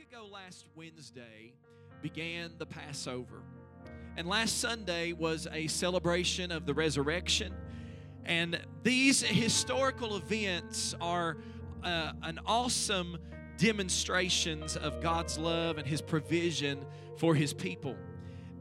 ago, last Wednesday, began the Passover. And last Sunday was a celebration of the resurrection. And these historical events are uh, an awesome demonstrations of God's love and His provision for His people.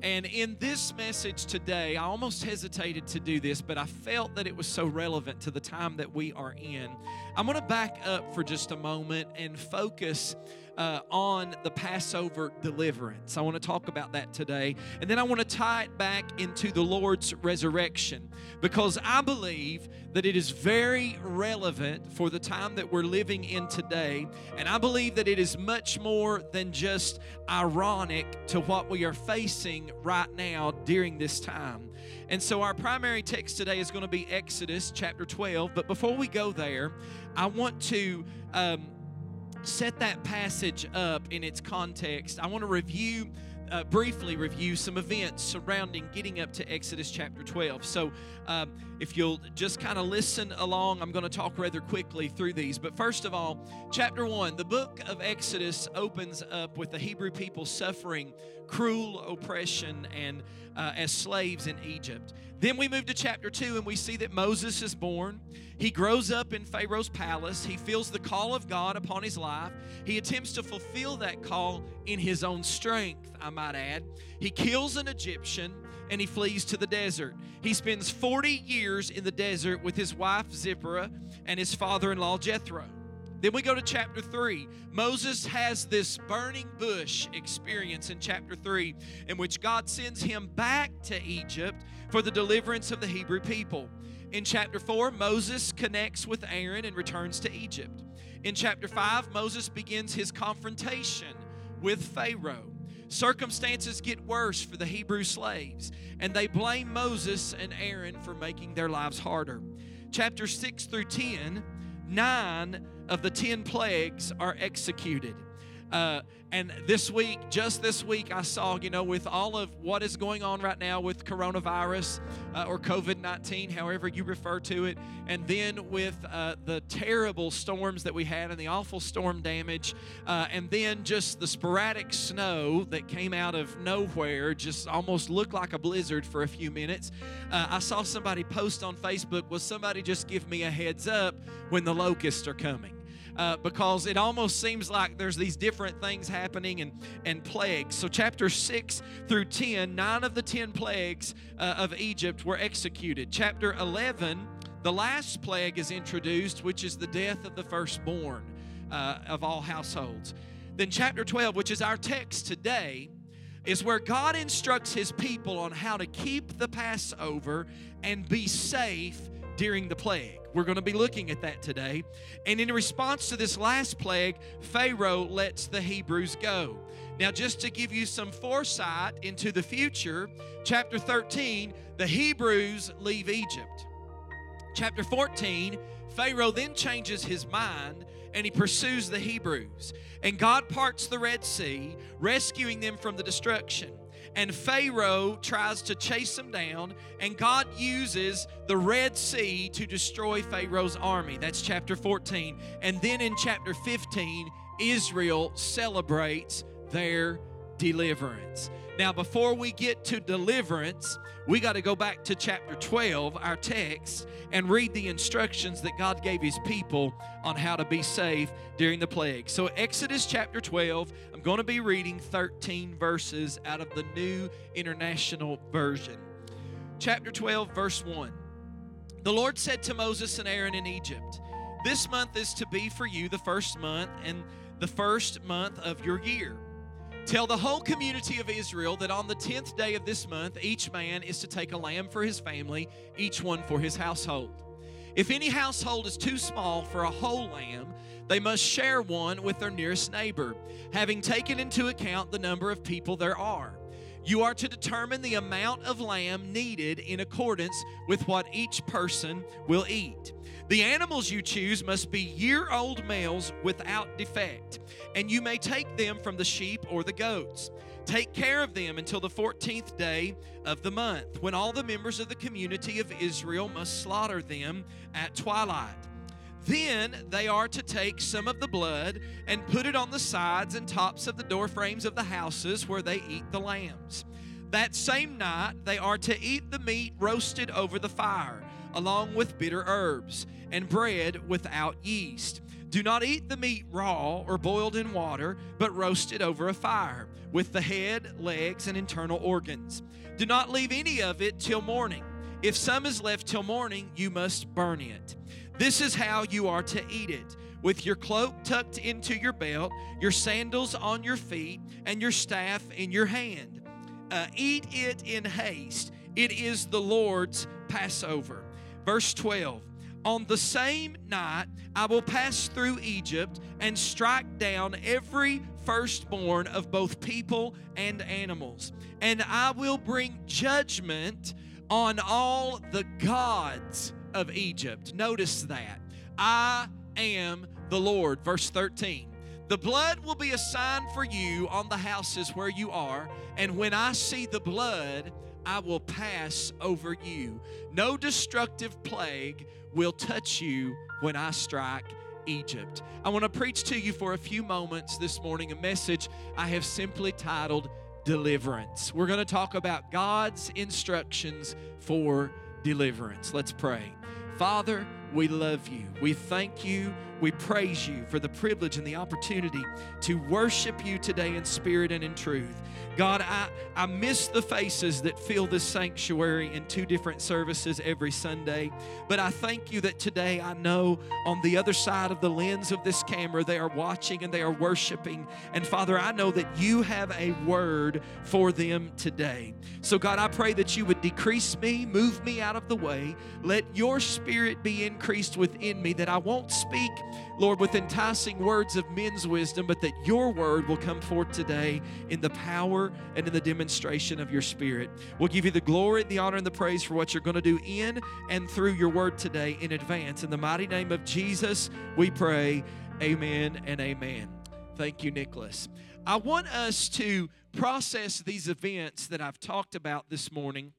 And in this message today, I almost hesitated to do this, but I felt that it was so relevant to the time that we are in. I'm going to back up for just a moment and focus uh, on the Passover deliverance. I want to talk about that today. And then I want to tie it back into the Lord's resurrection because I believe that it is very relevant for the time that we're living in today. And I believe that it is much more than just ironic to what we are facing right now during this time. And so our primary text today is going to be Exodus chapter 12. But before we go there, I want to. Um, set that passage up in its context, I want to review, uh, briefly review some events surrounding getting up to Exodus chapter 12. So, um, if you'll just kind of listen along, I'm going to talk rather quickly through these. But first of all, chapter 1, the book of Exodus opens up with the Hebrew people suffering cruel oppression and uh, as slaves in Egypt. Then we move to chapter 2 and we see that Moses is born. He grows up in Pharaoh's palace. He feels the call of God upon his life. He attempts to fulfill that call in his own strength, I might add. He kills an Egyptian and he flees to the desert. He spends 40 years in the desert with his wife Zipporah and his father in law Jethro. Then we go to chapter 3. Moses has this burning bush experience in chapter 3, in which God sends him back to Egypt for the deliverance of the Hebrew people. In chapter 4, Moses connects with Aaron and returns to Egypt. In chapter 5, Moses begins his confrontation with Pharaoh. Circumstances get worse for the Hebrew slaves, and they blame Moses and Aaron for making their lives harder. Chapter 6 through 10, nine of the 10 plagues are executed. Uh, and this week, just this week, I saw, you know, with all of what is going on right now with coronavirus uh, or COVID 19, however you refer to it, and then with uh, the terrible storms that we had and the awful storm damage, uh, and then just the sporadic snow that came out of nowhere, just almost looked like a blizzard for a few minutes. Uh, I saw somebody post on Facebook, Will somebody just give me a heads up when the locusts are coming? Uh, because it almost seems like there's these different things happening and, and plagues. So, chapter 6 through 10, nine of the 10 plagues uh, of Egypt were executed. Chapter 11, the last plague is introduced, which is the death of the firstborn uh, of all households. Then, chapter 12, which is our text today, is where God instructs his people on how to keep the Passover and be safe during the plague. We're going to be looking at that today. And in response to this last plague, Pharaoh lets the Hebrews go. Now, just to give you some foresight into the future, chapter 13, the Hebrews leave Egypt. Chapter 14, Pharaoh then changes his mind and he pursues the Hebrews. And God parts the Red Sea, rescuing them from the destruction and Pharaoh tries to chase them down, and God uses the Red Sea to destroy Pharaoh's army. That's chapter 14. And then in chapter 15, Israel celebrates their deliverance. Now, before we get to deliverance, we got to go back to chapter 12, our text, and read the instructions that God gave his people on how to be safe during the plague. So, Exodus chapter 12, I'm going to be reading 13 verses out of the New International Version. Chapter 12, verse 1. The Lord said to Moses and Aaron in Egypt, This month is to be for you the first month and the first month of your year. Tell the whole community of Israel that on the 10th day of this month, each man is to take a lamb for his family, each one for his household. If any household is too small for a whole lamb, they must share one with their nearest neighbor, having taken into account the number of people there are. You are to determine the amount of lamb needed in accordance with what each person will eat. The animals you choose must be year old males without defect, and you may take them from the sheep or the goats. Take care of them until the 14th day of the month, when all the members of the community of Israel must slaughter them at twilight. Then they are to take some of the blood and put it on the sides and tops of the door frames of the houses where they eat the lambs. That same night they are to eat the meat roasted over the fire, along with bitter herbs, and bread without yeast. Do not eat the meat raw or boiled in water, but roasted over a fire, with the head, legs, and internal organs. Do not leave any of it till morning. If some is left till morning, you must burn it. This is how you are to eat it with your cloak tucked into your belt, your sandals on your feet, and your staff in your hand. Uh, eat it in haste. It is the Lord's Passover. Verse 12 On the same night I will pass through Egypt and strike down every firstborn of both people and animals, and I will bring judgment on all the gods of Egypt. Notice that. I am the Lord. Verse 13. The blood will be a sign for you on the houses where you are, and when I see the blood, I will pass over you. No destructive plague will touch you when I strike Egypt. I want to preach to you for a few moments this morning a message I have simply titled Deliverance. We're going to talk about God's instructions for deliverance. Let's pray. Father, we love you. We thank you. We praise you for the privilege and the opportunity to worship you today in spirit and in truth. God, I, I miss the faces that fill this sanctuary in two different services every Sunday. But I thank you that today I know on the other side of the lens of this camera, they are watching and they are worshiping. And Father, I know that you have a word for them today. So, God, I pray that you would decrease me, move me out of the way. Let your spirit be increased within me, that I won't speak Lord, with enticing words of men's wisdom, but that your word will come forth today in the power and in the demonstration of your spirit. We'll give you the glory, the honor, and the praise for what you're going to do in and through your word today in advance. In the mighty name of Jesus, we pray. Amen and amen. Thank you, Nicholas. I want us to process these events that I've talked about this morning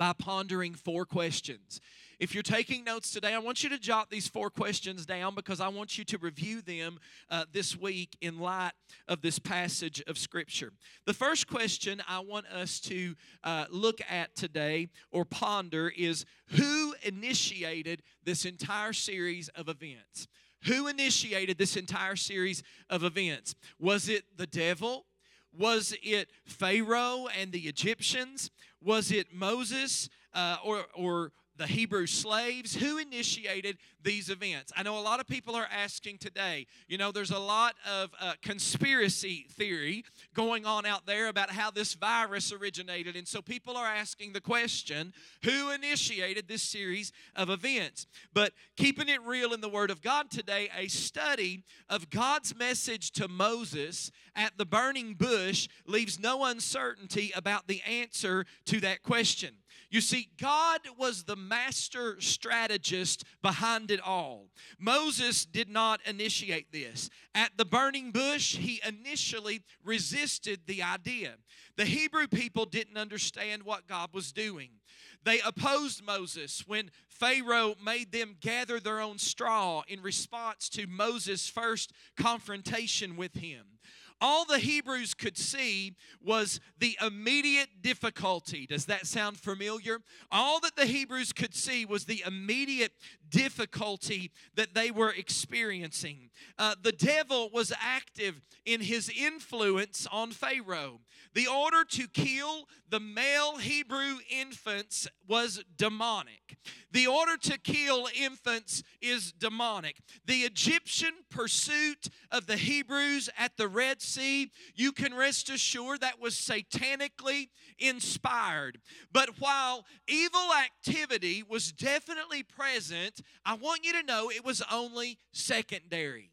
by pondering four questions. If you're taking notes today, I want you to jot these four questions down because I want you to review them uh, this week in light of this passage of Scripture. The first question I want us to uh, look at today or ponder is who initiated this entire series of events? Who initiated this entire series of events? Was it the devil? Was it Pharaoh and the Egyptians? Was it Moses uh, or, or the Hebrew slaves? Who initiated these events? I know a lot of people are asking today, you know, there's a lot of uh, conspiracy theory going on out there about how this virus originated. And so people are asking the question who initiated this series of events? But keeping it real in the Word of God today, a study of God's message to Moses at the burning bush leaves no uncertainty about the answer to that question. You see, God was the master strategist behind it all. Moses did not initiate this. At the burning bush, he initially resisted the idea. The Hebrew people didn't understand what God was doing. They opposed Moses when Pharaoh made them gather their own straw in response to Moses' first confrontation with him all the Hebrews could see was the immediate difficulty. Does that sound familiar? All that the Hebrews could see was the immediate difficulty that they were experiencing. Uh, the devil was active in his influence on Pharaoh. The order to kill the male Hebrew infants was demonic. The order to kill infants is demonic. The Egyptian pursuit of the Hebrews at the Red Sea, you can rest assured that was satanically inspired. But while evil activity was definitely present, I want you to know it was only secondary.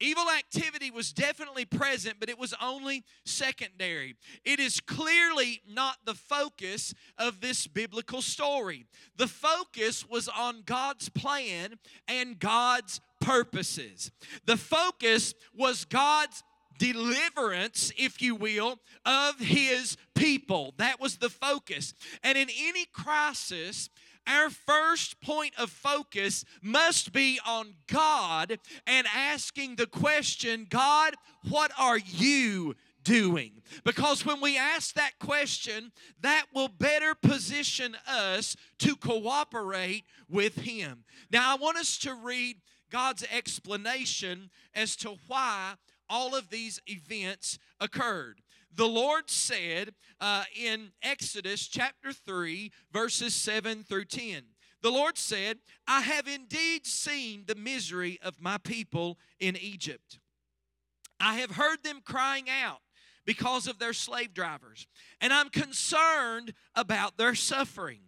Evil activity was definitely present, but it was only secondary. It is clearly not the focus of this biblical story. The focus was on God's plan and God's purposes. The focus was God's deliverance, if you will, of his people. That was the focus. And in any crisis, our first point of focus must be on God and asking the question God, what are you doing? Because when we ask that question, that will better position us to cooperate with Him. Now, I want us to read God's explanation as to why all of these events occurred. The Lord said uh, in Exodus chapter 3, verses 7 through 10. The Lord said, I have indeed seen the misery of my people in Egypt. I have heard them crying out because of their slave drivers, and I'm concerned about their suffering.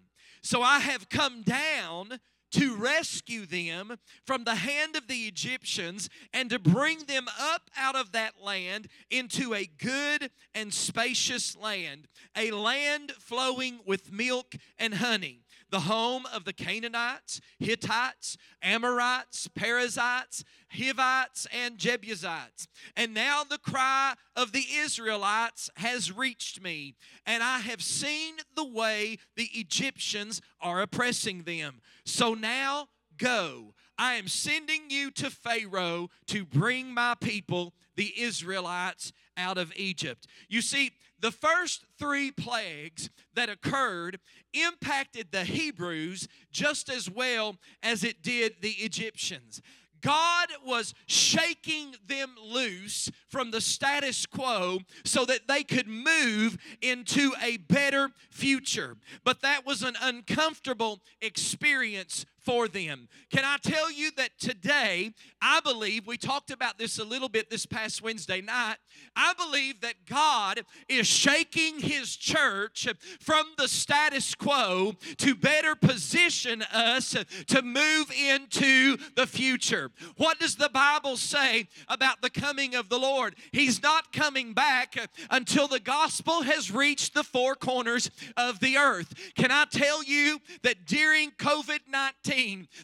So I have come down to rescue them from the hand of the Egyptians and to bring them up out of that land into a good and spacious land, a land flowing with milk and honey the home of the Canaanites, Hittites, Amorites, Perizzites, Hivites, and Jebusites. And now the cry of the Israelites has reached me, and I have seen the way the Egyptians are oppressing them. So now go. I am sending you to Pharaoh to bring my people, the Israelites, out of Egypt. You see, the first three plagues that occurred impacted the Hebrews just as well as it did the Egyptians. God was shaking them loose from the status quo so that they could move into a better future. But that was an uncomfortable experience for them. Can I tell you that today, I believe, we talked about this a little bit this past Wednesday night, I believe that God is shaking His church from the status quo to better position us to move into the future. What does the Bible say about the coming of the Lord? He's not coming back until the gospel has reached the four corners of the earth. Can I tell you that during COVID 19,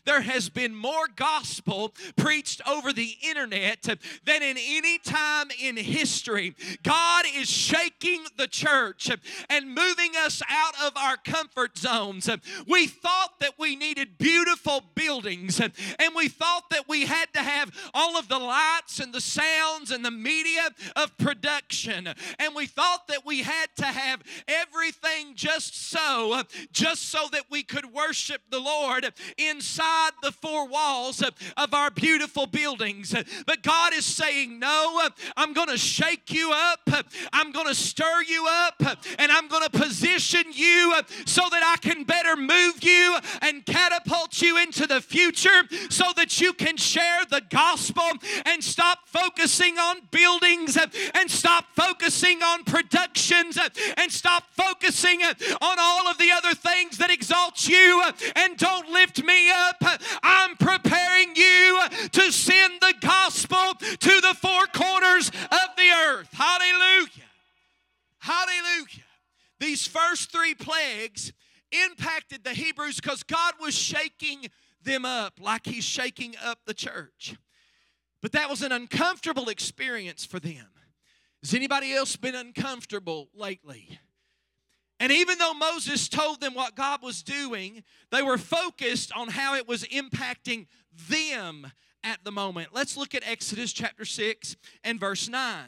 there has been more gospel preached over the internet than in any time in history. God is shaking the church and moving us out of our comfort zones. We thought that we needed beautiful buildings and we thought that we had to have all of the lights and the sounds and the media of production. And we thought that we had to have everything just so, just so that we could worship the Lord inside the four walls of our beautiful buildings. But God is saying, No, I'm going to shake you up, I'm going to stir you up, and I'm going to position you so that I can better move you and catapult you into the future so that you can share the gospel and stop focusing on buildings and stop focusing on productions and stop focusing on all of the other things that exalt you and don't lift me up. I'm preparing you to send the gospel to the four corners of the earth. Hallelujah. Hallelujah. These first three plagues impacted the Hebrews because God was shaking them up like He's shaking up the church. But that was an uncomfortable experience for them. Has anybody else been uncomfortable lately? And even though Moses told them what God was doing, they were focused on how it was impacting them at the moment. Let's look at Exodus chapter 6 and verse 9.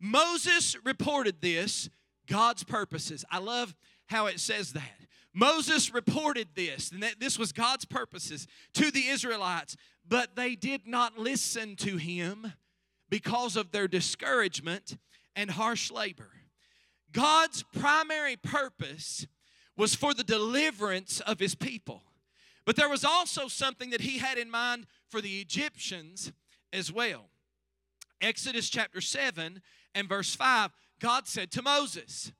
Moses reported this, God's purposes. I love how it says that. Moses reported this, and that this was God's purposes to the Israelites, but they did not listen to him because of their discouragement and harsh labor. God's primary purpose was for the deliverance of his people. But there was also something that he had in mind for the Egyptians as well. Exodus chapter 7 and verse 5, God said to Moses,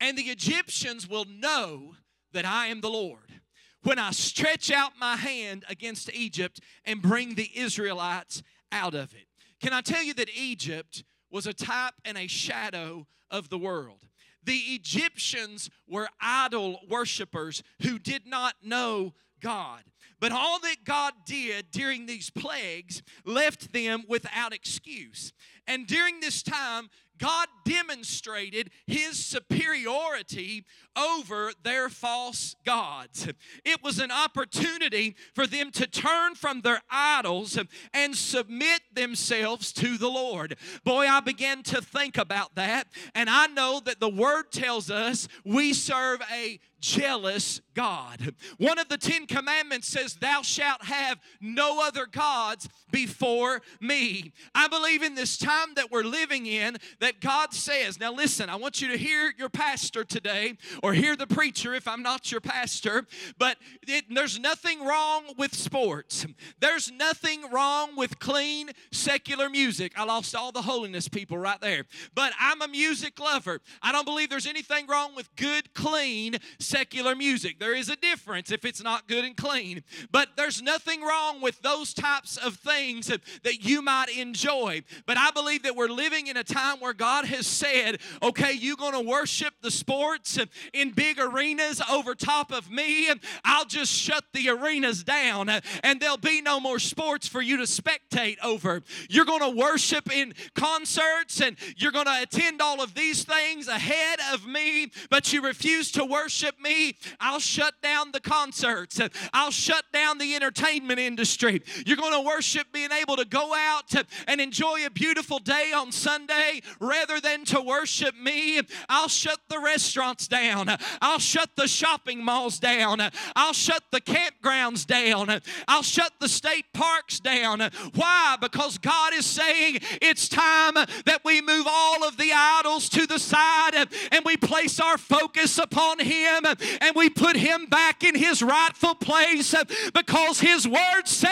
And the Egyptians will know that I am the Lord when I stretch out my hand against Egypt and bring the Israelites out of it. Can I tell you that Egypt was a type and a shadow of the world? The Egyptians were idol worshippers who did not know God. But all that God did during these plagues left them without excuse. And during this time, God demonstrated his superiority over their false gods. It was an opportunity for them to turn from their idols and submit themselves to the Lord. Boy, I began to think about that, and I know that the word tells us we serve a jealous God. One of the Ten Commandments says, Thou shalt have no other gods before me. I believe in this time that we're living in that God says, Now listen, I want you to hear your pastor today or hear the preacher if I'm not your pastor, but it, there's nothing wrong with sports. There's nothing wrong with clean secular music. I lost all the holiness people right there. But I'm a music lover. I don't believe there's anything wrong with good, clean, secular music. There is a difference if it's not good and clean. But there's nothing wrong with those types of things that, you might enjoy. But I believe that we're living in a time where God has said, okay, you're going to worship the sports in big arenas over top of me. And I'll just shut the arenas down and there'll be no more sports for you to spectate over. You're going to worship in concerts and you're going to attend all of these things ahead of me, but you refuse to worship me, I'll shut down the concerts. I'll shut down the entertainment industry. You're going to worship being able to go out and enjoy a beautiful day on Sunday rather than to worship me. I'll shut the restaurants down. I'll shut the shopping malls down. I'll shut the campgrounds down. I'll shut the state parks down. Why? Because God is saying it's time that we move all of the idols to the side and we place our focus upon Him and we put him back in his rightful place because his word said,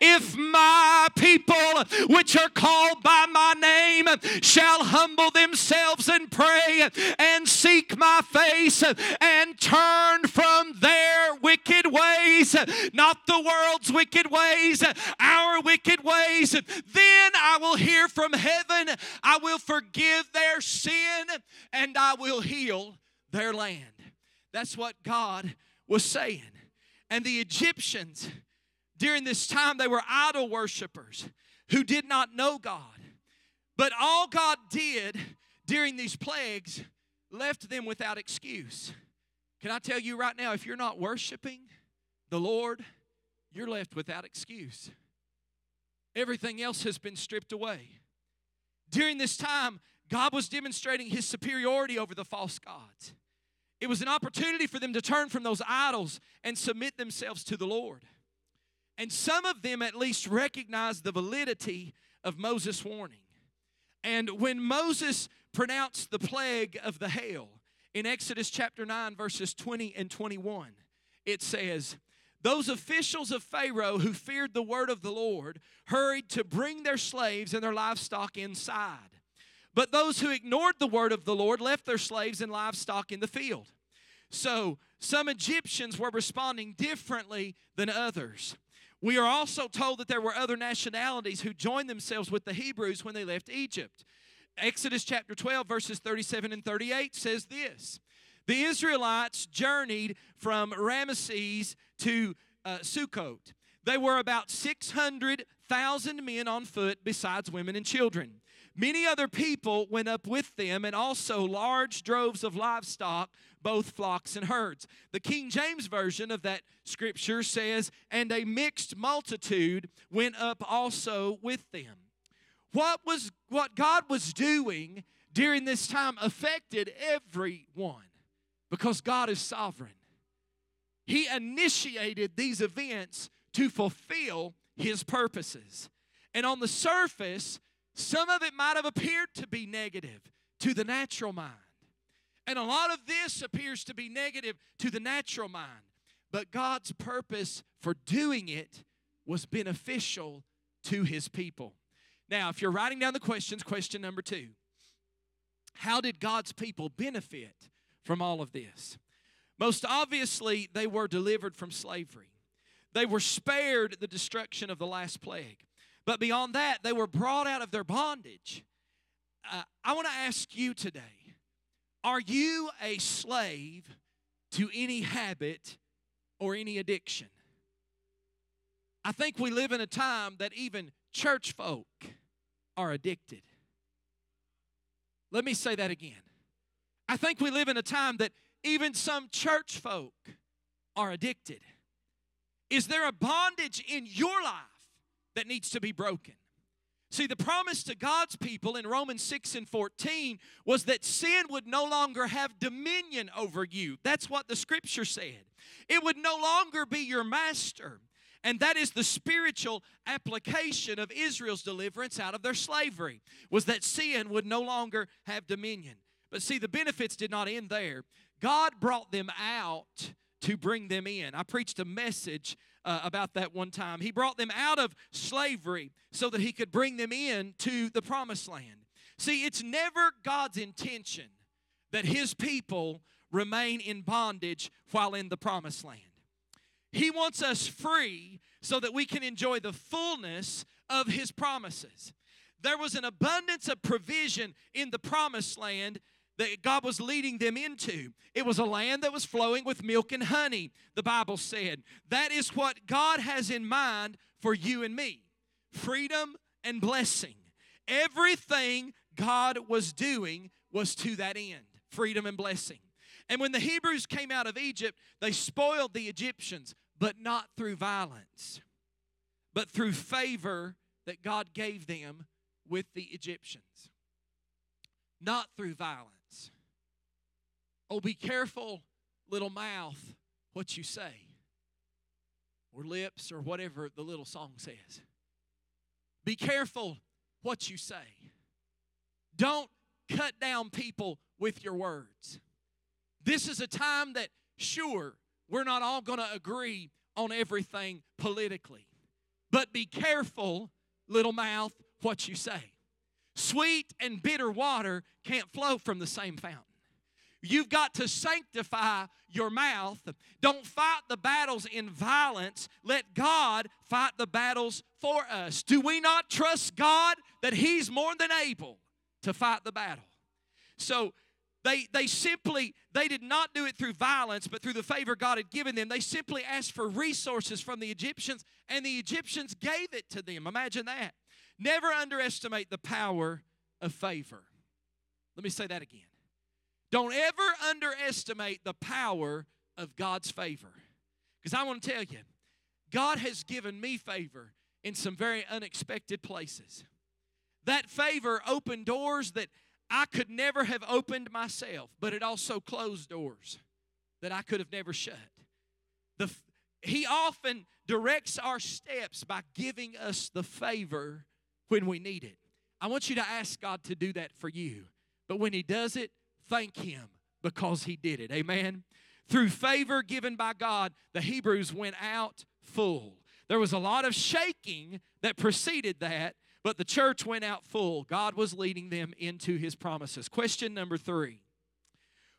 If my people, which are called by my name, shall humble themselves and pray and seek my face and turn from their wicked ways, not the world's wicked ways, our wicked ways, then I will hear from heaven, I will forgive their sin, and I will heal their land. That's what God was saying. And the Egyptians, during this time, they were idol worshippers who did not know God. But all God did during these plagues left them without excuse. Can I tell you right now, if you're not worshiping the Lord, you're left without excuse. Everything else has been stripped away. During this time, God was demonstrating his superiority over the false gods. It was an opportunity for them to turn from those idols and submit themselves to the Lord. And some of them at least recognized the validity of Moses' warning. And when Moses pronounced the plague of the hail in Exodus chapter 9, verses 20 and 21, it says, Those officials of Pharaoh who feared the word of the Lord hurried to bring their slaves and their livestock inside. But those who ignored the word of the Lord left their slaves and livestock in the field. So some Egyptians were responding differently than others. We are also told that there were other nationalities who joined themselves with the Hebrews when they left Egypt. Exodus chapter 12, verses 37 and 38 says this The Israelites journeyed from Ramesses to uh, Sukkot. They were about 600,000 men on foot, besides women and children. Many other people went up with them, and also large droves of livestock, both flocks and herds. The King James Version of that scripture says, And a mixed multitude went up also with them. What was what God was doing during this time affected everyone because God is sovereign. He initiated these events to fulfill his purposes. And on the surface, some of it might have appeared to be negative to the natural mind. And a lot of this appears to be negative to the natural mind. But God's purpose for doing it was beneficial to his people. Now, if you're writing down the questions, question number two How did God's people benefit from all of this? Most obviously, they were delivered from slavery. They were spared the destruction of the last plague. But beyond that, they were brought out of their bondage. Uh, I want to ask you today are you a slave to any habit or any addiction? I think we live in a time that even church folk are addicted. Let me say that again. I think we live in a time that even some church folk are addicted. Is there a bondage in your life that needs to be broken? See, the promise to God's people in Romans 6 and 14 was that sin would no longer have dominion over you. That's what the scripture said. It would no longer be your master. And that is the spiritual application of Israel's deliverance out of their slavery, was that sin would no longer have dominion. But see, the benefits did not end there. God brought them out to bring them in. I preached a message uh, about that one time. He brought them out of slavery so that he could bring them in to the promised land. See, it's never God's intention that his people remain in bondage while in the promised land. He wants us free so that we can enjoy the fullness of his promises. There was an abundance of provision in the promised land that God was leading them into. It was a land that was flowing with milk and honey, the Bible said. That is what God has in mind for you and me freedom and blessing. Everything God was doing was to that end freedom and blessing. And when the Hebrews came out of Egypt, they spoiled the Egyptians, but not through violence, but through favor that God gave them with the Egyptians. Not through violence. Oh, be careful, little mouth, what you say, or lips, or whatever the little song says. Be careful what you say. Don't cut down people with your words. This is a time that, sure, we're not all going to agree on everything politically, but be careful, little mouth, what you say. Sweet and bitter water can't flow from the same fountain. You've got to sanctify your mouth. Don't fight the battles in violence. Let God fight the battles for us. Do we not trust God that He's more than able to fight the battle? So, they, they simply they did not do it through violence but through the favor god had given them they simply asked for resources from the egyptians and the egyptians gave it to them imagine that never underestimate the power of favor let me say that again don't ever underestimate the power of God's favor. Because I want to tell you, God has given me favor in some very unexpected places. That favor opened doors that I could never have opened myself, but it also closed doors that I could have never shut. The, he often directs our steps by giving us the favor when we need it. I want you to ask God to do that for you. But when He does it, thank Him because He did it. Amen. Through favor given by God, the Hebrews went out full. There was a lot of shaking that preceded that, but the church went out full. God was leading them into His promises. Question number three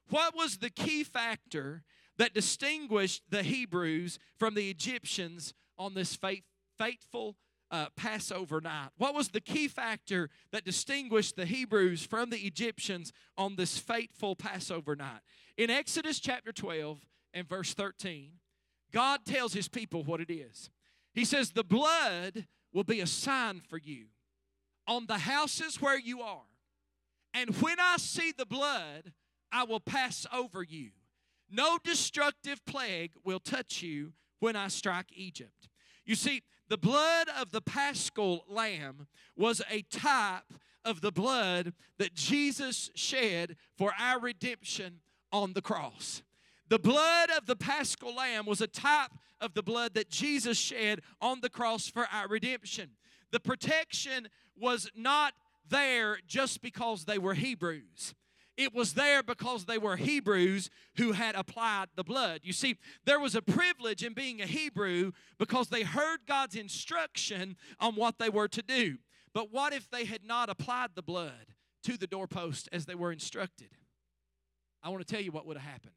What was the key factor that distinguished the Hebrews from the Egyptians on this faith, faithful uh, Passover night? What was the key factor that distinguished the Hebrews from the Egyptians on this fateful Passover night? In Exodus chapter 12 and verse 13, God tells his people what it is. He says, The blood will be a sign for you on the houses where you are. And when I see the blood, I will pass over you. No destructive plague will touch you when I strike Egypt. You see, the blood of the paschal lamb was a type of the blood that Jesus shed for our redemption on the cross. The blood of the paschal lamb was a type of the blood that Jesus shed on the cross for our redemption. The protection was not there just because they were Hebrews. It was there because they were Hebrews who had applied the blood. You see, there was a privilege in being a Hebrew because they heard God's instruction on what they were to do. But what if they had not applied the blood to the doorpost as they were instructed? I want to tell you what would have happened.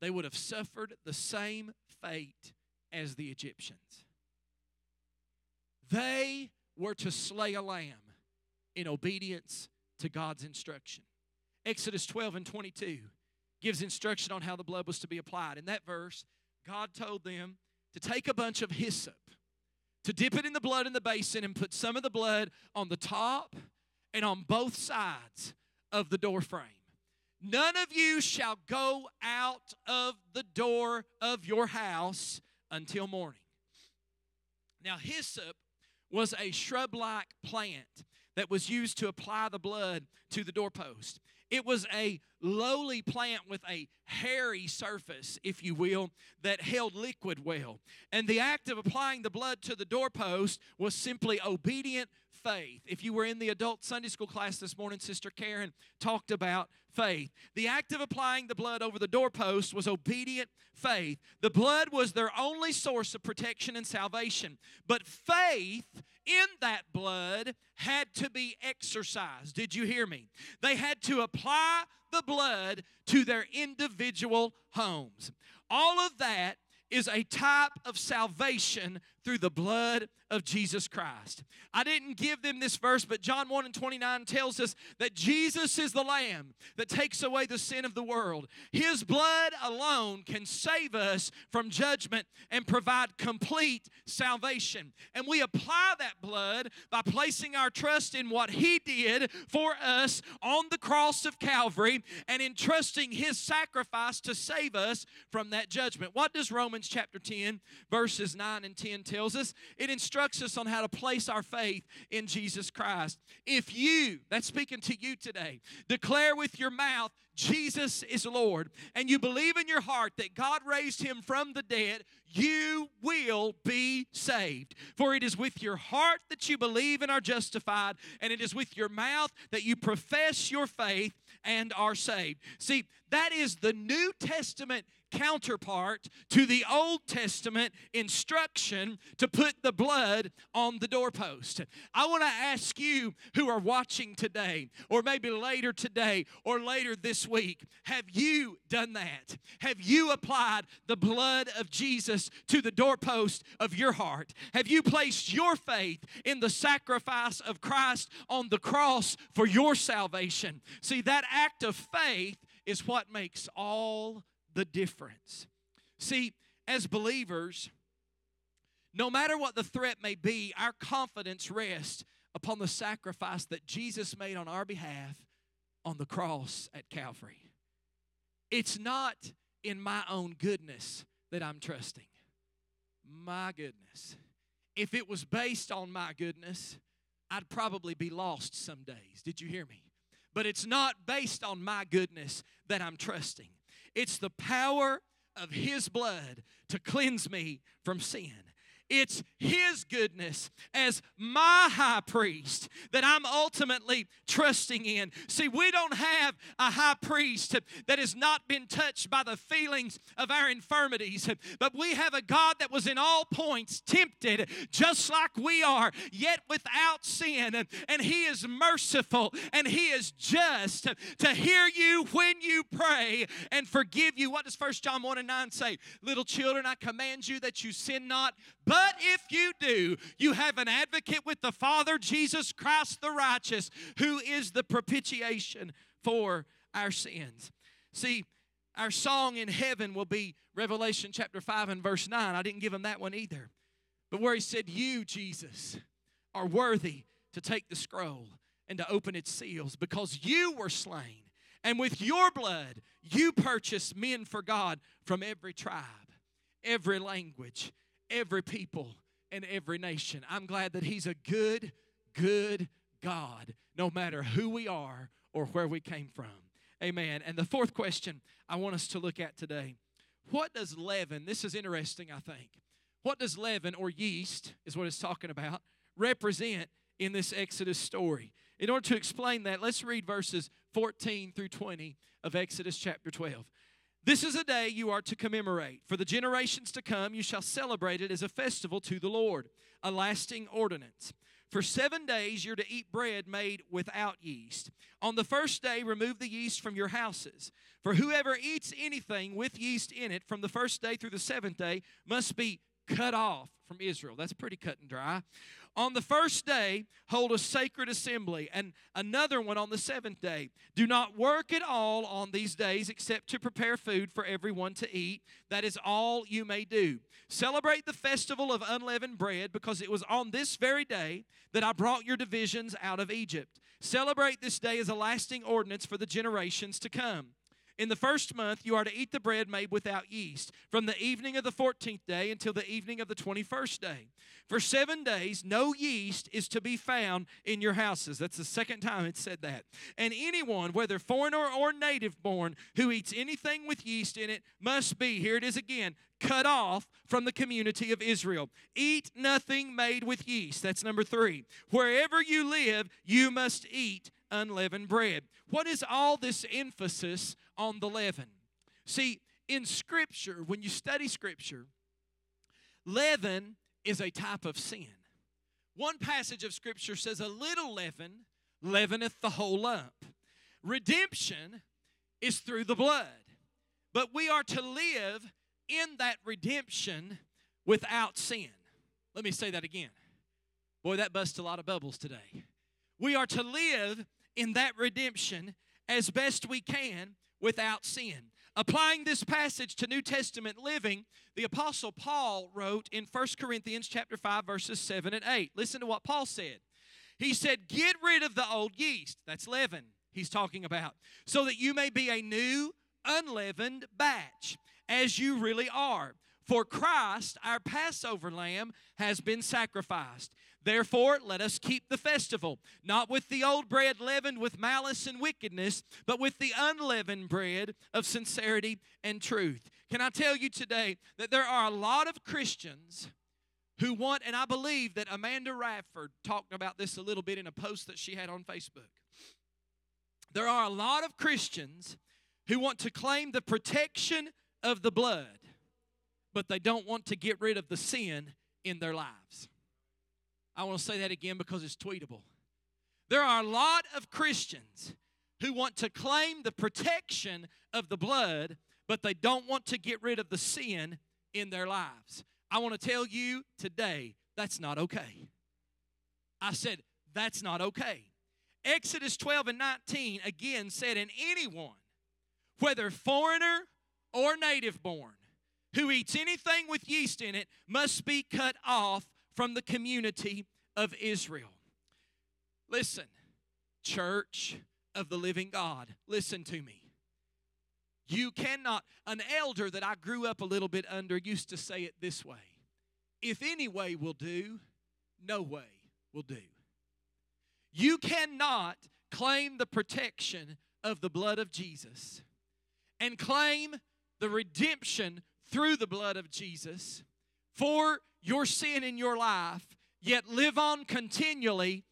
They would have suffered the same fate as the Egyptians. They were to slay a lamb in obedience to God's instruction. Exodus 12 and 22 gives instruction on how the blood was to be applied. In that verse, God told them to take a bunch of hyssop, to dip it in the blood in the basin, and put some of the blood on the top and on both sides of the door frame. None of you shall go out of the door of your house until morning. Now, hyssop was a shrub like plant that was used to apply the blood to the doorpost. It was a lowly plant with a hairy surface, if you will, that held liquid well. And the act of applying the blood to the doorpost was simply obedient faith. If you were in the adult Sunday school class this morning, Sister Karen talked about faith. The act of applying the blood over the doorpost was obedient faith. The blood was their only source of protection and salvation. But faith in that blood had to be exercised. Did you hear me? They had to apply the blood to their individual homes. All of that is a type of salvation through the blood of Jesus Christ. I didn't give them this verse, but John 1 and 29 tells us that Jesus is the Lamb that takes away the sin of the world. His blood alone can save us from judgment and provide complete salvation. And we apply that blood by placing our trust in what He did for us on the cross of Calvary and entrusting His sacrifice to save us from that judgment. What does Romans chapter 10, verses 9 and 10 tells us? It instructs us on how to place our faith in Jesus Christ. If you, that's speaking to you today, declare with your mouth, Jesus is Lord, and you believe in your heart that God raised him from the dead, you will be saved. For it is with your heart that you believe and are justified, and it is with your mouth that you profess your faith and are saved. See, that is the New Testament counterpart to the Old Testament instruction to put the blood on the doorpost. I want to ask you who are watching today, or maybe later today, or later this week have you done that? Have you applied the blood of Jesus to the doorpost of your heart? Have you placed your faith in the sacrifice of Christ on the cross for your salvation? See, that act of faith is what makes all the difference. See, as believers, no matter what the threat may be, our confidence rests upon the sacrifice that Jesus made on our behalf on the cross at Calvary. It's not in my own goodness that I'm trusting. My goodness. If it was based on my goodness, I'd probably be lost some days. Did you hear me? But it's not based on my goodness that I'm trusting. It's the power of His blood to cleanse me from sin. It's His goodness as my high priest that I'm ultimately trusting in. See, we don't have a high priest that has not been touched by the feelings of our infirmities, but we have a God that was in all points tempted just like we are, yet without sin. And He is merciful and He is just to hear you when you pray and forgive you. What does First John 1 and 9 say? Little children, I command you that you sin not, but if you do, you have an advocate with the Father, Jesus Christ the righteous, who is the propitiation for our sins. See, our song in heaven will be Revelation chapter 5 and verse 9. I didn't give him that one either. But where he said, You, Jesus, are worthy to take the scroll and to open its seals because you were slain. And with your blood, you purchased men for God from every tribe, every language, every people and every nation. I'm glad that He's a good, good God, no matter who we are or where we came from. Amen. And the fourth question I want us to look at today what does leaven, this is interesting, I think. What does leaven or yeast, is what it's talking about, represent in this Exodus story? In order to explain that, let's read verses 14 through 20 of Exodus chapter 12. This is a day you are to commemorate. For the generations to come, you shall celebrate it as a festival to the Lord, a lasting ordinance. For seven days you're to eat bread made without yeast. On the first day, remove the yeast from your houses. For whoever eats anything with yeast in it from the first day through the seventh day must be cut off from Israel. That's pretty cut and dry. On the first day, hold a sacred assembly, and another one on the seventh day. Do not work at all on these days except to prepare food for everyone to eat. That is all you may do. Celebrate the festival of unleavened bread because it was on this very day that I brought your divisions out of Egypt. Celebrate this day as a lasting ordinance for the generations to come. In the first month, you are to eat the bread made without yeast, from the evening of the 14th day until the evening of the 21st day. For seven days, no yeast is to be found in your houses. That's the second time it said that. And anyone, whether foreigner or native born, who eats anything with yeast in it must be, here it is again, cut off from the community of Israel. Eat nothing made with yeast. That's number three. Wherever you live, you must eat unleavened bread. What is all this emphasis on the leaven? See, in Scripture, when you study Scripture, leaven is a type of sin. One passage of Scripture says, A little leaven leaveneth the whole lump. Redemption is through the blood, but we are to live in that redemption without sin. Let me say that again. Boy, that busts a lot of bubbles today. We are to live in that redemption as best we can without sin. Applying this passage to New Testament living, the apostle Paul wrote in 1 Corinthians chapter 5 verses 7 and 8. Listen to what Paul said. He said, "Get rid of the old yeast, that's leaven he's talking about, so that you may be a new unleavened batch, as you really are. For Christ, our Passover lamb, has been sacrificed. Therefore, let us keep the festival, not with the old bread leavened with malice and wickedness, but with the unleavened bread of sincerity and truth. Can I tell you today that there are a lot of Christians who want, and I believe that Amanda Radford talked about this a little bit in a post that she had on Facebook. There are a lot of Christians who want to claim the protection of the blood, but they don't want to get rid of the sin in their lives. I want to say that again because it's tweetable. There are a lot of Christians who want to claim the protection of the blood, but they don't want to get rid of the sin in their lives. I want to tell you today that's not okay. I said, that's not okay. Exodus 12 and 19 again said, And anyone, whether foreigner or native born, who eats anything with yeast in it must be cut off from the community of Israel. Listen, church of the living God, listen to me. You cannot, an elder that I grew up a little bit under used to say it this way if any way will do, no way will do. You cannot claim the protection of the blood of Jesus and claim the redemption through the blood of Jesus for your sin in your life, yet live on continually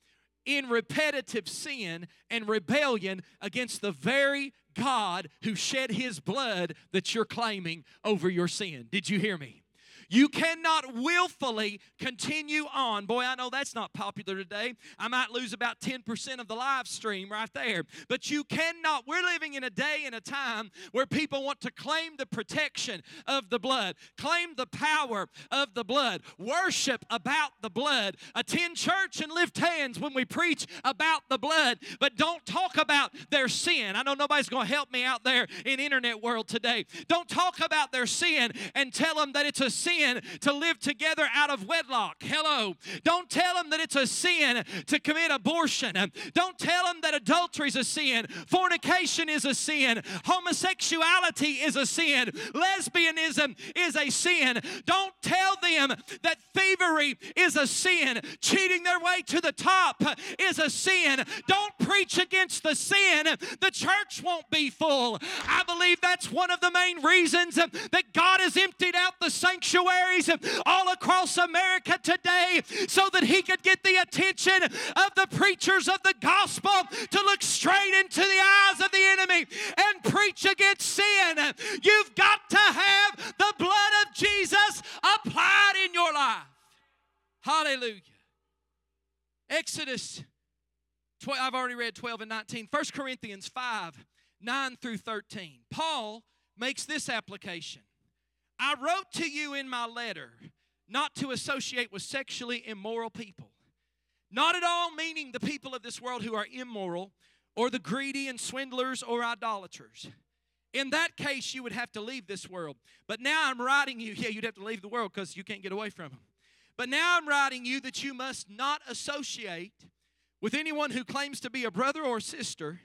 in repetitive sin and rebellion against the very God who shed his blood that you're claiming over your sin. Did you hear me? You cannot willfully continue on. Boy, I know that's not popular today. I might lose about 10% of the live stream right there. But you cannot. We're living in a day and a time where people want to claim the protection of the blood, claim the power of the blood, worship about the blood, attend church and lift hands when we preach about the blood, but don't talk about their sin. I know nobody's going to help me out there in internet world today. Don't talk about their sin and tell them that it's a sin sin to live together out of wedlock. Hello. Don't tell them that it's a sin to commit abortion. Don't tell them that adultery is a sin. Fornication is a sin. Homosexuality is a sin. Lesbianism is a sin. Don't tell them that thievery is a sin. Cheating their way to the top is a sin. Don't preach against the sin. The church won't be full. I believe that's one of the main reasons that God has emptied out the sanctuary sanctuaries all across America today so that he could get the attention of the preachers of the gospel to look straight into the eyes of the enemy and preach against sin. You've got to have the blood of Jesus applied in your life. Hallelujah. Exodus 12, I've already read 12 and 19. 1 Corinthians 5, 9 through 13. Paul makes this application. I wrote to you in my letter not to associate with sexually immoral people. Not at all meaning the people of this world who are immoral or the greedy and swindlers or idolaters. In that case, you would have to leave this world. But now I'm writing you, yeah, you'd have to leave the world because you can't get away from them. But now I'm writing you that you must not associate with anyone who claims to be a brother or sister,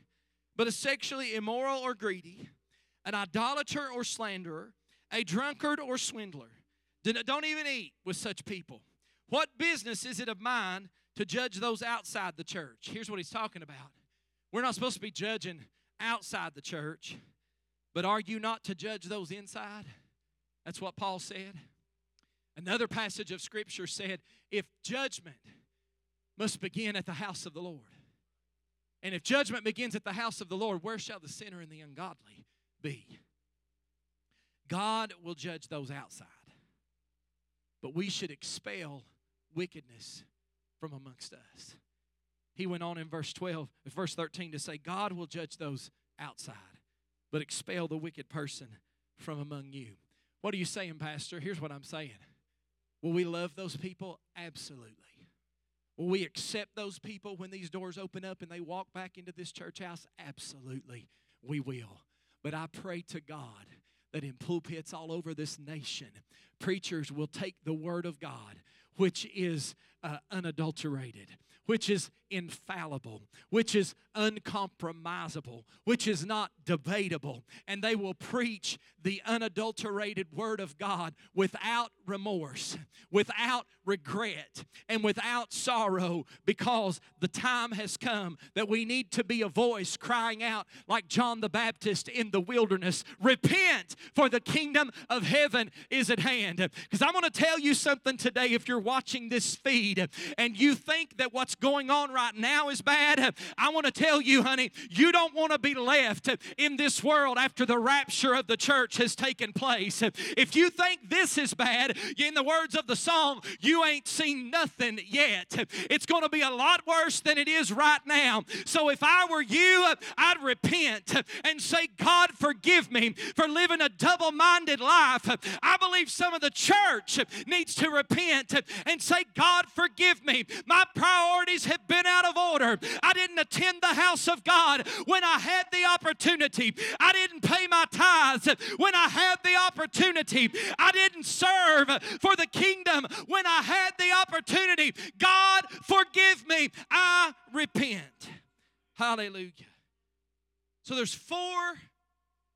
but is sexually immoral or greedy, an idolater or slanderer, a drunkard or swindler. Don't even eat with such people. What business is it of mine to judge those outside the church? Here's what he's talking about. We're not supposed to be judging outside the church, but are you not to judge those inside? That's what Paul said. Another passage of Scripture said, if judgment must begin at the house of the Lord, and if judgment begins at the house of the Lord, where shall the sinner and the ungodly be? God will judge those outside, but we should expel wickedness from amongst us. He went on in verse 12, verse 13 to say, God will judge those outside, but expel the wicked person from among you. What are you saying, Pastor? Here's what I'm saying. Will we love those people? Absolutely. Will we accept those people when these doors open up and they walk back into this church house? Absolutely, we will. But I pray to God that in pulpits all over this nation, preachers will take the Word of God, which is uh, unadulterated, which is infallible, which is uncompromisable, which is not debatable. And they will preach the unadulterated Word of God without remorse, without regret, and without sorrow because the time has come that we need to be a voice crying out like John the Baptist in the wilderness Repent, for the kingdom of heaven is at hand. Because I'm going to tell you something today if you're watching this feed and you think that what's going on right now is bad, I want to tell you, honey, you don't want to be left in this world after the rapture of the church has taken place. If you think this is bad, in the words of the song, you ain't seen nothing yet. It's going to be a lot worse than it is right now. So if I were you, I'd repent and say, God, forgive me for living a double minded life. I believe some of the church needs to repent and say, God, forgive me. My priorities have been out of order. I didn't attend the house of God when I had the opportunity. I didn't pay my tithes when I had the opportunity. I didn't serve for the kingdom when I had the opportunity. God, forgive me. I repent. Hallelujah. So there's four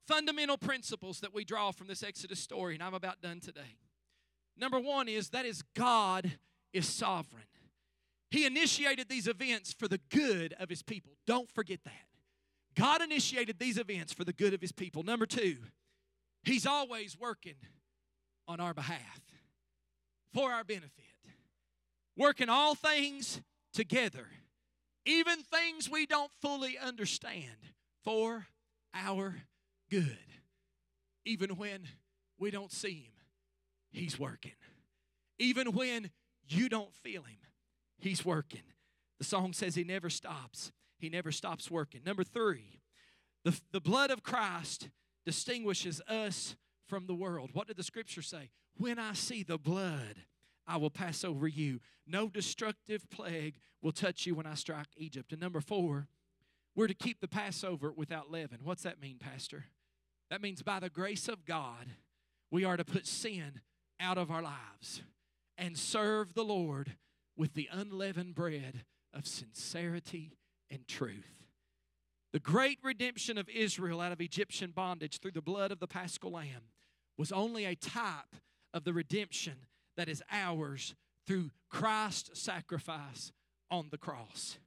fundamental principles that we draw from this Exodus story, and I'm about done today. Number one is that is God is sovereign. He initiated these events for the good of his people. Don't forget that. God initiated these events for the good of his people. Number two, he's always working on our behalf for our benefit, working all things together, even things we don't fully understand, for our good. Even when we don't see him, he's working. Even when you don't feel him, He's working. The song says he never stops. He never stops working. Number three, the, the blood of Christ distinguishes us from the world. What did the scripture say? When I see the blood, I will pass over you. No destructive plague will touch you when I strike Egypt. And number four, we're to keep the Passover without leaven. What's that mean, Pastor? That means by the grace of God, we are to put sin out of our lives and serve the Lord with the unleavened bread of sincerity and truth. The great redemption of Israel out of Egyptian bondage through the blood of the paschal lamb was only a type of the redemption that is ours through Christ's sacrifice on the cross.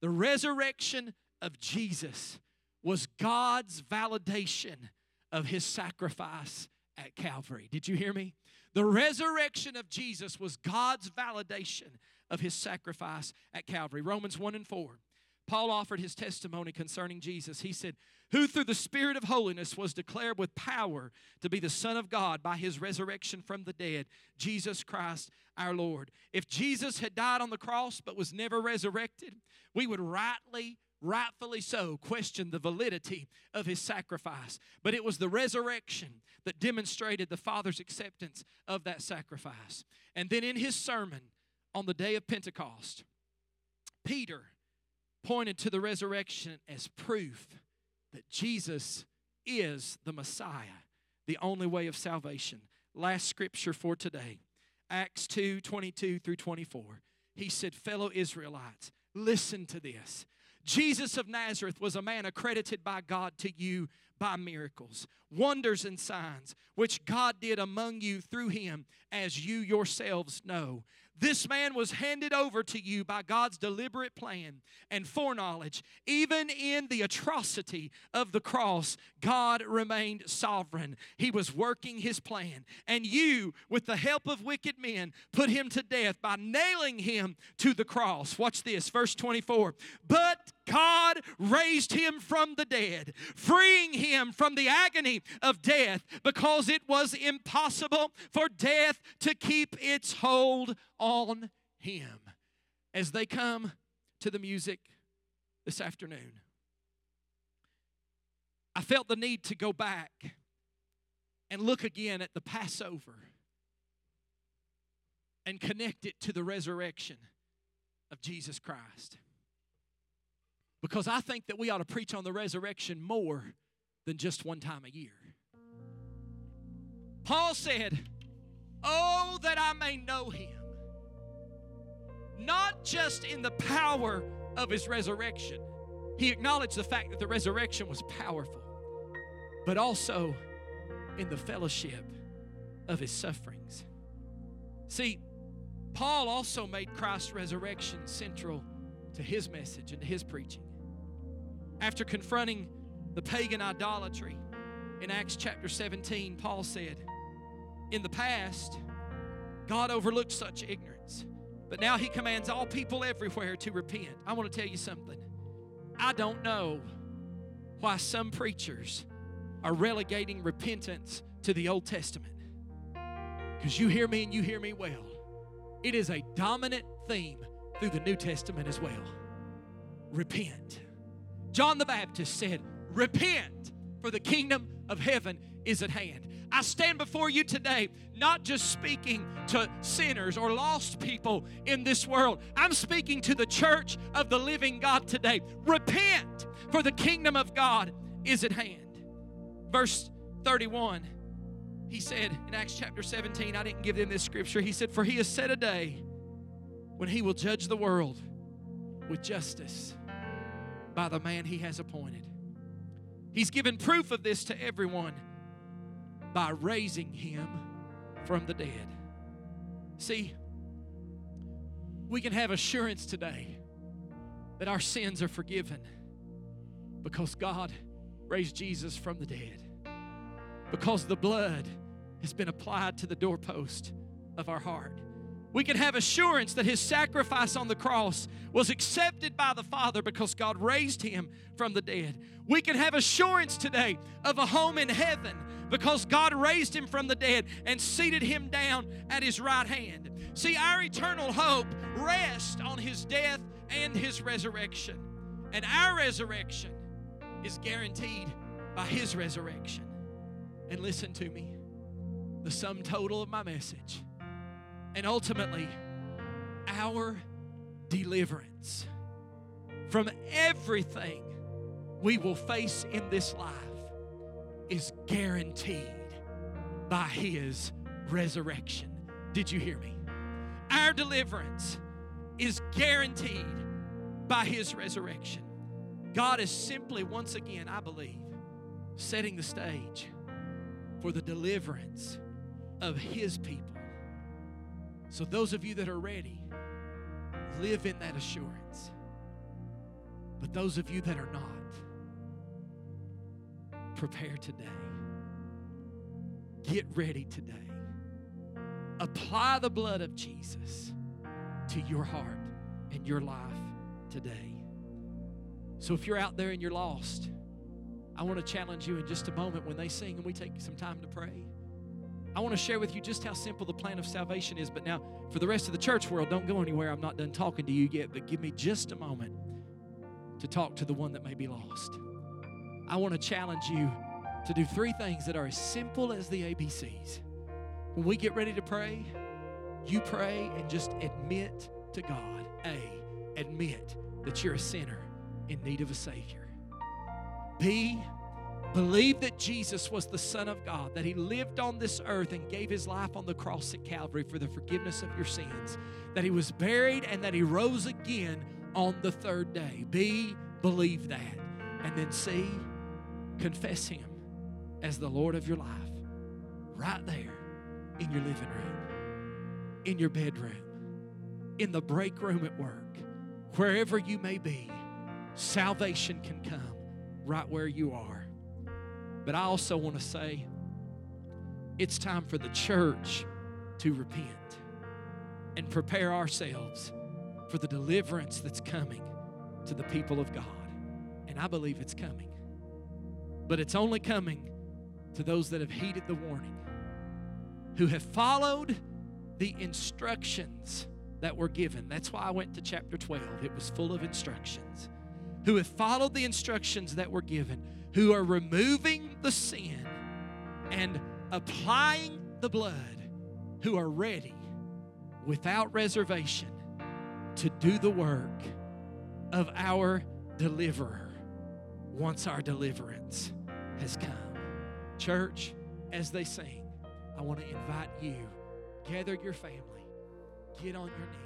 The resurrection of Jesus was God's validation of his sacrifice at Calvary. Did you hear me? The resurrection of Jesus was God's validation of his sacrifice at Calvary. Romans 1 and 4. Paul offered his testimony concerning Jesus. He said, Who through the Spirit of holiness was declared with power to be the Son of God by his resurrection from the dead, Jesus Christ our Lord. If Jesus had died on the cross but was never resurrected, we would rightly rightfully so, questioned the validity of his sacrifice. But it was the resurrection that demonstrated the Father's acceptance of that sacrifice. And then in his sermon on the day of Pentecost, Peter pointed to the resurrection as proof that Jesus is the Messiah, the only way of salvation. Last scripture for today, Acts 2 22 through 24. He said, Fellow Israelites, listen to this. Jesus of Nazareth was a man accredited by God to you by miracles, wonders, and signs, which God did among you through him, as you yourselves know. This man was handed over to you by God's deliberate plan and foreknowledge. Even in the atrocity of the cross, God remained sovereign. He was working his plan. And you, with the help of wicked men, put him to death by nailing him to the cross. Watch this, verse 24. But God raised him from the dead, freeing him from the agony of death because it was impossible for death to keep its hold on him. As they come to the music this afternoon, I felt the need to go back and look again at the Passover and connect it to the resurrection of Jesus Christ. Because I think that we ought to preach on the resurrection more than just one time a year. Paul said, Oh, that I may know him. Not just in the power of his resurrection, he acknowledged the fact that the resurrection was powerful, but also in the fellowship of his sufferings. See, Paul also made Christ's resurrection central to his message and to his preaching after confronting the pagan idolatry in Acts chapter 17, Paul said, In the past, God overlooked such ignorance, but now he commands all people everywhere to repent. I want to tell you something. I don't know why some preachers are relegating repentance to the Old Testament. Because you hear me and you hear me well. It is a dominant theme through the New Testament as well. Repent. John the Baptist said, Repent, for the kingdom of heaven is at hand. I stand before you today, not just speaking to sinners or lost people in this world. I'm speaking to the church of the living God today. Repent, for the kingdom of God is at hand. Verse 31, he said in Acts chapter 17, I didn't give them this scripture. He said, For he has set a day when he will judge the world with justice by the man he has appointed. He's given proof of this to everyone by raising him from the dead. See, we can have assurance today that our sins are forgiven because God raised Jesus from the dead. Because the blood has been applied to the doorpost of our heart we can have assurance that his sacrifice on the cross was accepted by the Father because God raised him from the dead. We can have assurance today of a home in heaven because God raised him from the dead and seated him down at his right hand. See, our eternal hope rests on his death and his resurrection. And our resurrection is guaranteed by his resurrection. And listen to me the sum total of my message and ultimately our deliverance from everything we will face in this life is guaranteed by His resurrection. Did you hear me? Our deliverance is guaranteed by His resurrection. God is simply, once again, I believe, setting the stage for the deliverance of His people so, those of you that are ready, live in that assurance. But those of you that are not, prepare today. Get ready today. Apply the blood of Jesus to your heart and your life today. So, if you're out there and you're lost, I want to challenge you in just a moment when they sing and we take some time to pray. I want to share with you just how simple the plan of salvation is. But now, for the rest of the church world, don't go anywhere. I'm not done talking to you yet, but give me just a moment. to talk to the one that may be lost. I want to challenge you to do three things that are as simple as the ABCs. When we get ready to pray, you pray and just admit to God. A, admit that you're a sinner in need of a Savior. B, believe that Jesus was the Son of God, that He lived on this earth and gave His life on the cross at Calvary for the forgiveness of your sins, that He was buried and that He rose again on the third day. B, believe that. And then C, confess Him as the Lord of your life right there in your living room, in your bedroom, in the break room at work, wherever you may be. Salvation can come right where you are. But I also want to say it's time for the church to repent and prepare ourselves for the deliverance that's coming to the people of God. And I believe it's coming. But it's only coming to those that have heeded the warning, who have followed the instructions that were given. That's why I went to chapter 12. It was full of instructions. Who have followed the instructions that were given, who are removing the sin and applying the blood, who are ready without reservation to do the work of our deliverer once our deliverance has come. Church, as they sing, I want to invite you, gather your family, get on your knees.